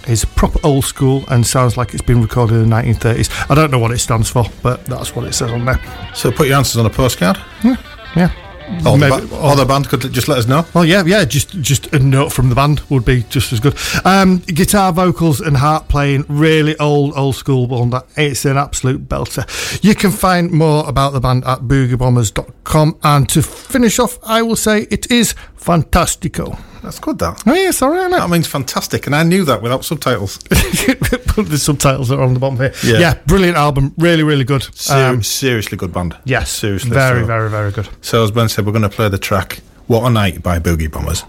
is proper old school and sounds like it's been recorded in the 1930s. I don't know what it stands for, but that's what it says on there. So put your answers on a postcard. Yeah. Yeah. Or the, Maybe- ba- or the band could just let us know. Well, yeah, yeah, just just a note from the band would be just as good. Um, guitar vocals and harp playing, really old, old school one. That it's an absolute belter. You can find more about the band at boogiebombers.com. And to finish off, I will say it is fantastico. That's good, that. Oh, yeah, sorry, I That means fantastic, and I knew that without subtitles. *laughs* the subtitles are on the bottom here. Yeah. Yeah, brilliant album, really, really good. Ser- Um, seriously good band. yes, seriously. very, so, very, very good. So as Ben said, we're going to play the track "What a Night" by Boogie Bombers.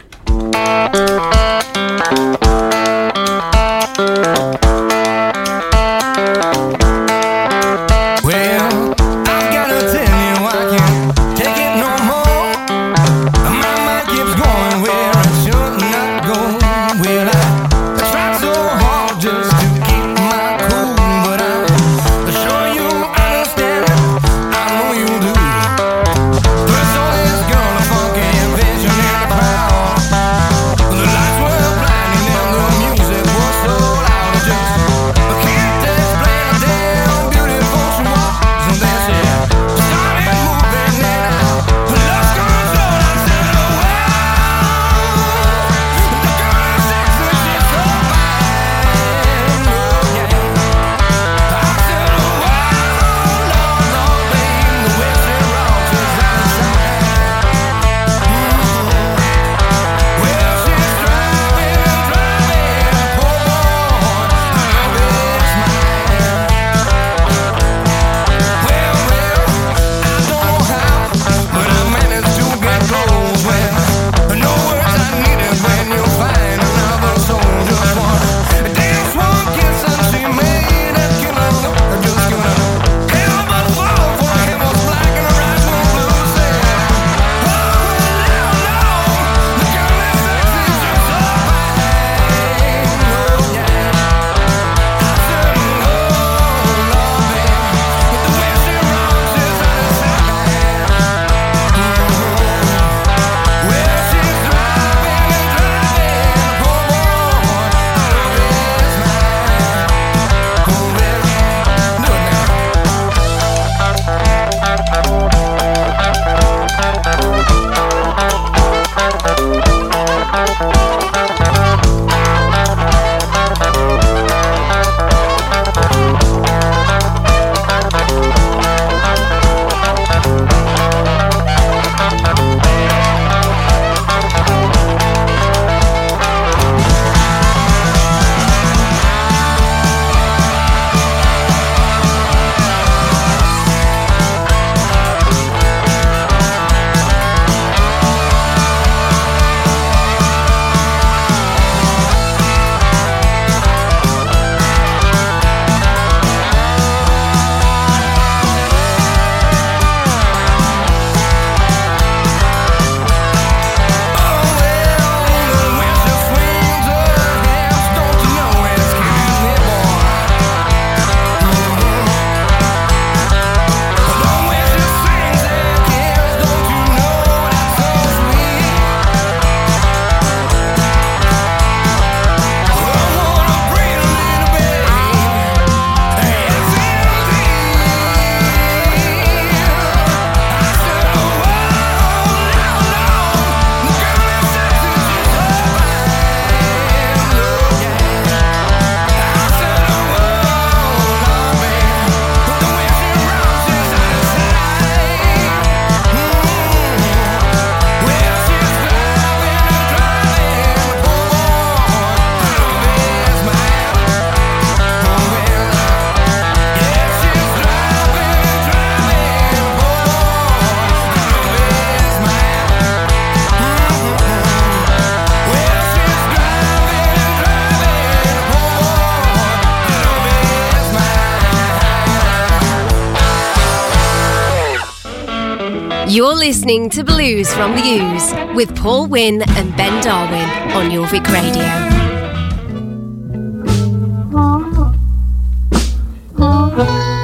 You're listening to Blues from the Ooze with Paul Wynn and Ben Darwin on Jorvik Radio. All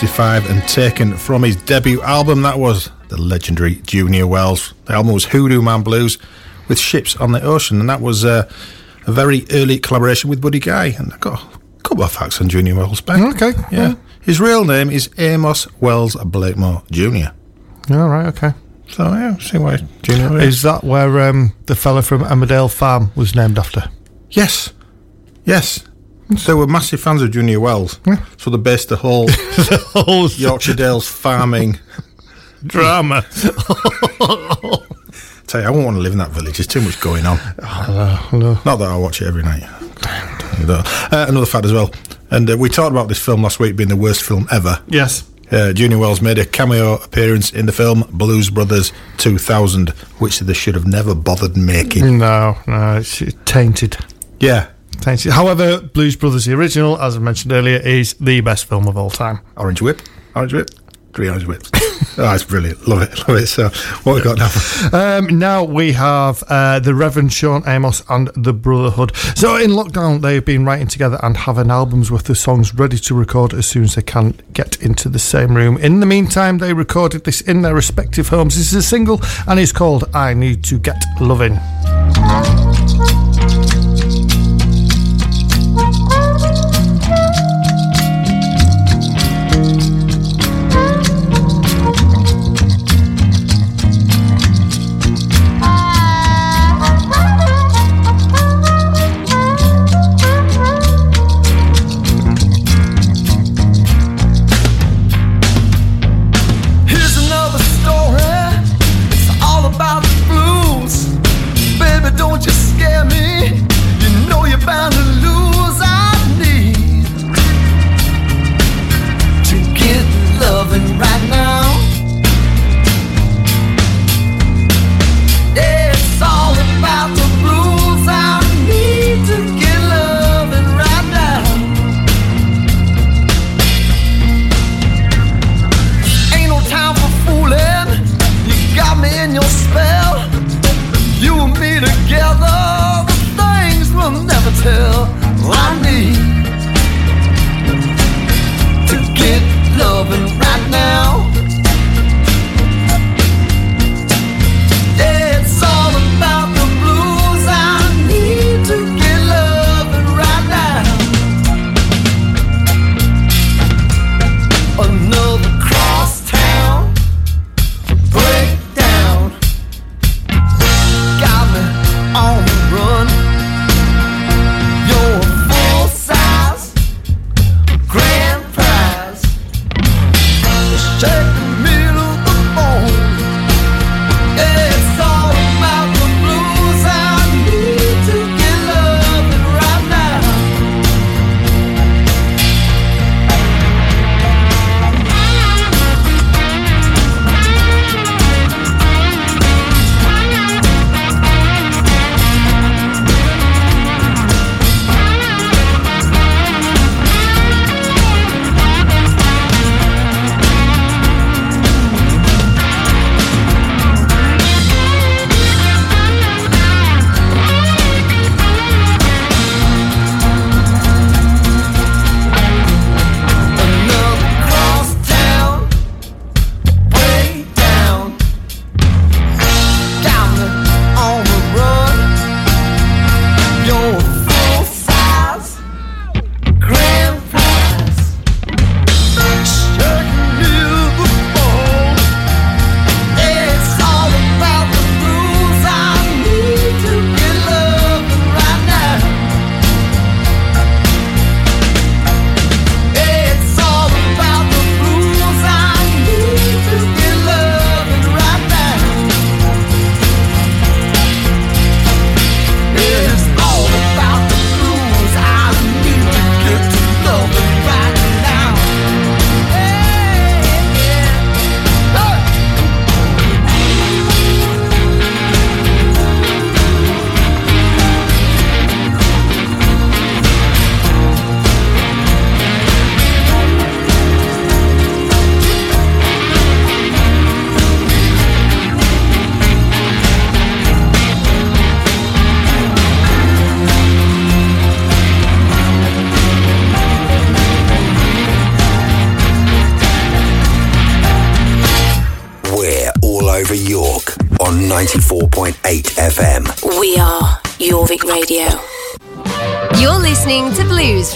1965 and taken from his debut album, that was the legendary Junior Wells. The album was Hoodoo Man Blues with Ships on the Ocean, and that was uh, a very early collaboration with Buddy Guy. And I've got a couple of facts on Junior Wells, Ben. Okay. Yeah. His real name is Amos Wells Blakemore Jr. All right, okay. So, yeah, see why Junior is. Is that where um, the fella from Emmerdale Farm was named after? Yes. Yes. They were massive fans of Junior Wells. So they based the whole whole *laughs* Yorkshire Dales farming *laughs* drama. *laughs* Tell you, I won't want to live in that village. There's too much going on. hello. Not that I watch it every night. Uh, another fact as well. And uh, we talked about this film last week being the worst film ever. Yes. Uh, Junior Wells made a cameo appearance in the film Blues Brothers 2000, which they should have never bothered making. No, no, it's tainted. Yeah, However, Blues Brothers, the original, as I mentioned earlier, is the best film of all time. Orange Whip, Orange Whip, three Orange Whips. *laughs* oh, it's brilliant. Love it, love it. So, what we got now? *laughs* Um, now we have uh, the Reverend Shawn Amos and the Brotherhood. So in lockdown, they've been writing together and have an album's worth of songs ready to record as soon as they can get into the same room. In the meantime, they recorded this in their respective homes. This is a single and it's called "I Need to Get Loving."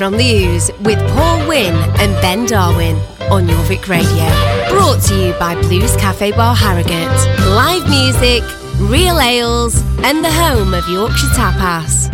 From the Ooze with Paul Wynn and Ben Darwin on Jorvik Radio. Brought to you by Blues Cafe Bar Harrogate. Live music, real ales, and the home of Yorkshire Tapas.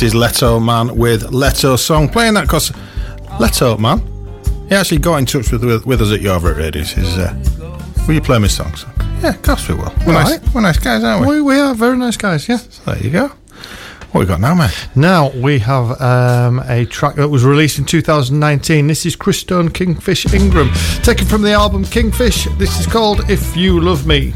This is Leto Man with Leto Song. Playing that because Leto Man, he actually got in touch with, with, with us at Favorite Radio. He says, uh, Will you play me songs? Yeah, of course we will. We're, nice, Right. we're nice guys, aren't we? We, we are very nice guys, yeah. So there you go. What we got now, mate? Now we have um, a track that was released in 2019. This is Christone Kingfish Ingram, taken from the album Kingfish. This is called If You Love Me.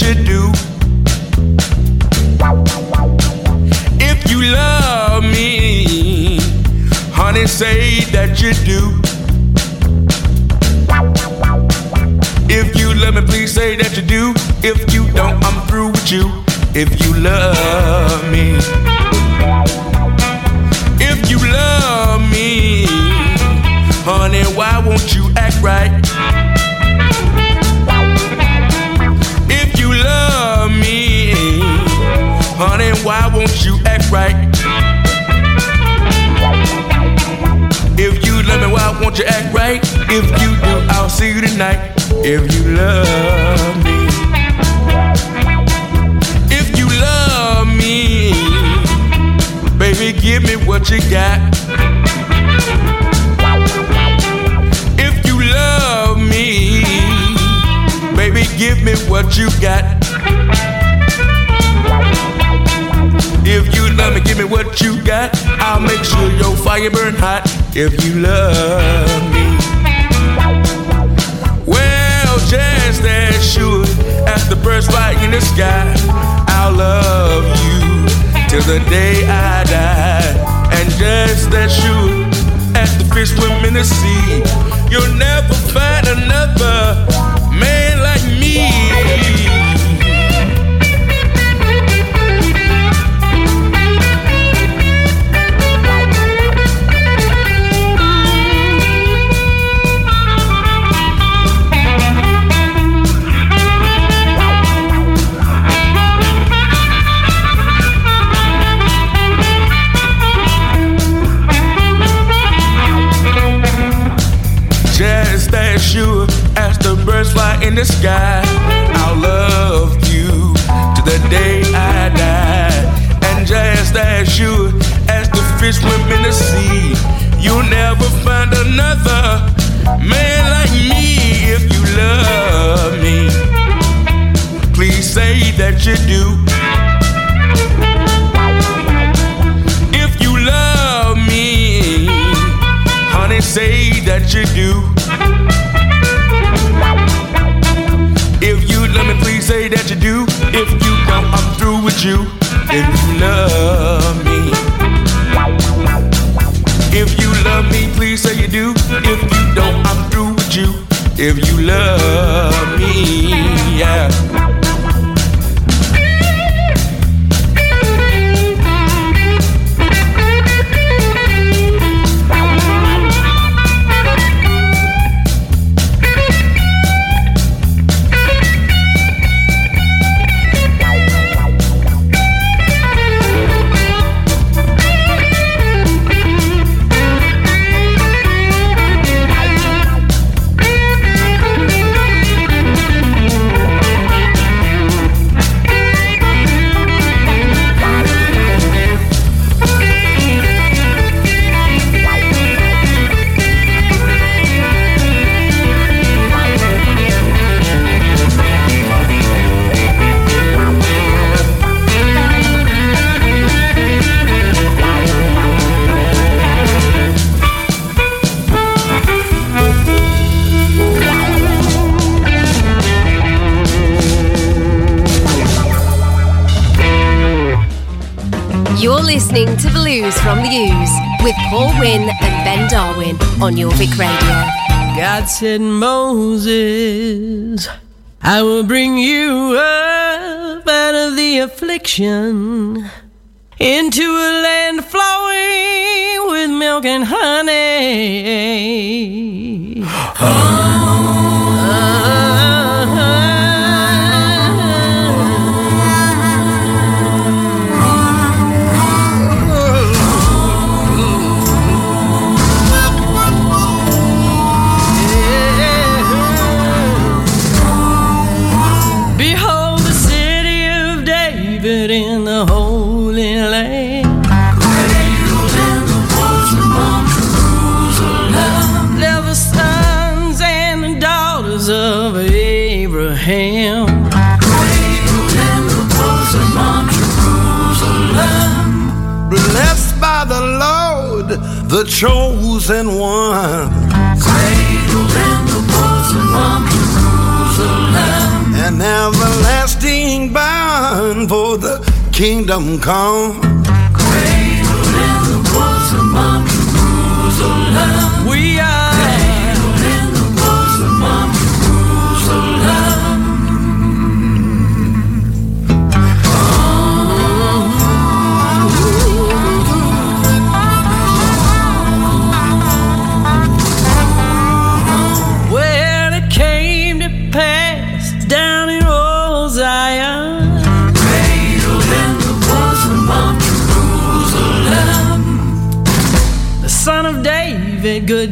You do. If you love me, honey, say that you do. If you love me, please say that you do. If you don't, I'm through with you. If you love me, won't you act right? If you do, I'll see you tonight. If you love me, if you love me, baby, give me what you got. If you love me, baby, give me what you got. If you love me, give me what you got. I'll make sure your fire burn hot. If you love me. Well, just as sure as the birds fly in the sky, I'll love you till the day I die. And just as sure as the fish swim in the sea, you'll never find another in the sky, I'll love you to the day I die. And just as sure as the fish swim in the sea, you'll never find another man like me if you love me. Please say that you do. If you love me, honey, say that you do. You. If you love me. If you love me, please say you do. If you don't, I'm through with you. If you love with Paul Wynn and Ben Darwin on Jorvik Radio. God said, Moses, I will bring you up out of the affliction into a land flowing with milk and honey. Behold *gasps* oh. The chosen one. An everlasting bond for the kingdom come.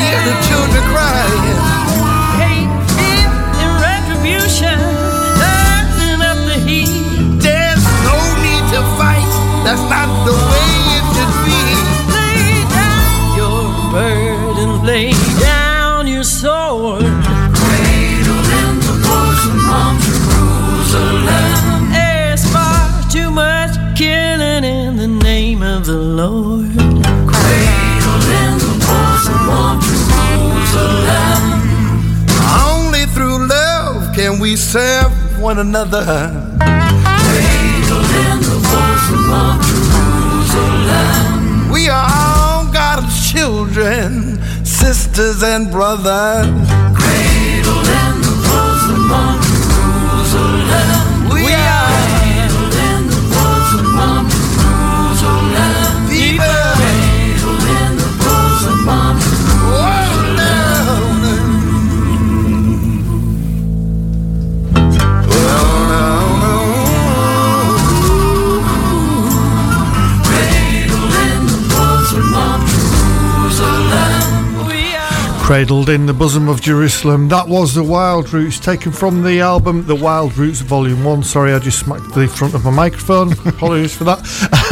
hear the children crying. Hate, fear, and retribution turning up the heat. There's no need to fight. That's not the way it should be. Lay down your burden, lay down your sword. There's far too much killing in the name of the Lord. We serve one another. We are all God's children, sisters and brothers. We Cradled in the Bosom of Jerusalem. That was The Wild Roots, taken from the album The Wild Roots Volume 1. Sorry, I just smacked the front of my microphone. *laughs* Apologies for that.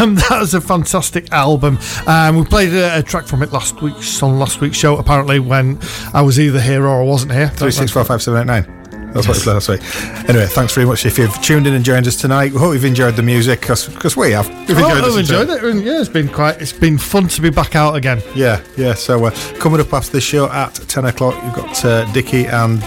Um, *laughs* that was a fantastic album. Um, we played a, a, track from it last week on last week's show, apparently, when I was either here or I wasn't here. Three six four five seven eight nine. That's what we played last week. Anyway, thanks very much if you've tuned in and joined us tonight. We hope you've enjoyed the music because we have. We've Oh, enjoyed, I've enjoyed it. Yeah, it's been quite. It's been fun to be back out again. Yeah, yeah. So uh, coming up after the show at ten o'clock, you've got uh, Dickie and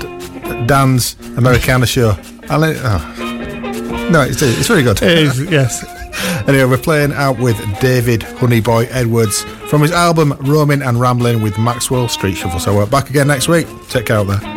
Dan's Americana *laughs* show. I'll let, oh. No, it's, it's very good. It is, yes. *laughs* Anyway, we're playing out with David Honeyboy Edwards from his album Roaming and Rambling with Maxwell Street Shuffle. So we're back again next week. Take care out there.